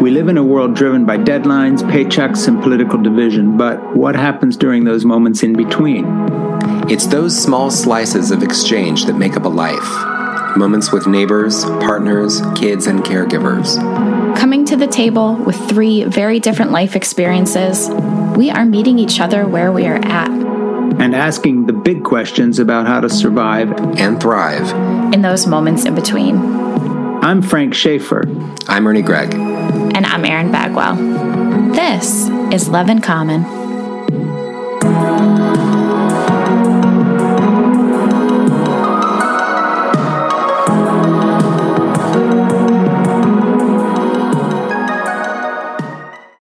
We live in a world driven by deadlines, paychecks, and political division, but what happens during those moments in between? It's those small slices of exchange that make up a life. Moments with neighbors, partners, kids, and caregivers. Coming to the table with three very different life experiences, we are meeting each other where we are at. And asking the big questions about how to survive and thrive in those moments in between. I'm Frank Schaeffer. I'm Ernie Gregg. And I'm Erin Bagwell. This is Love in Common.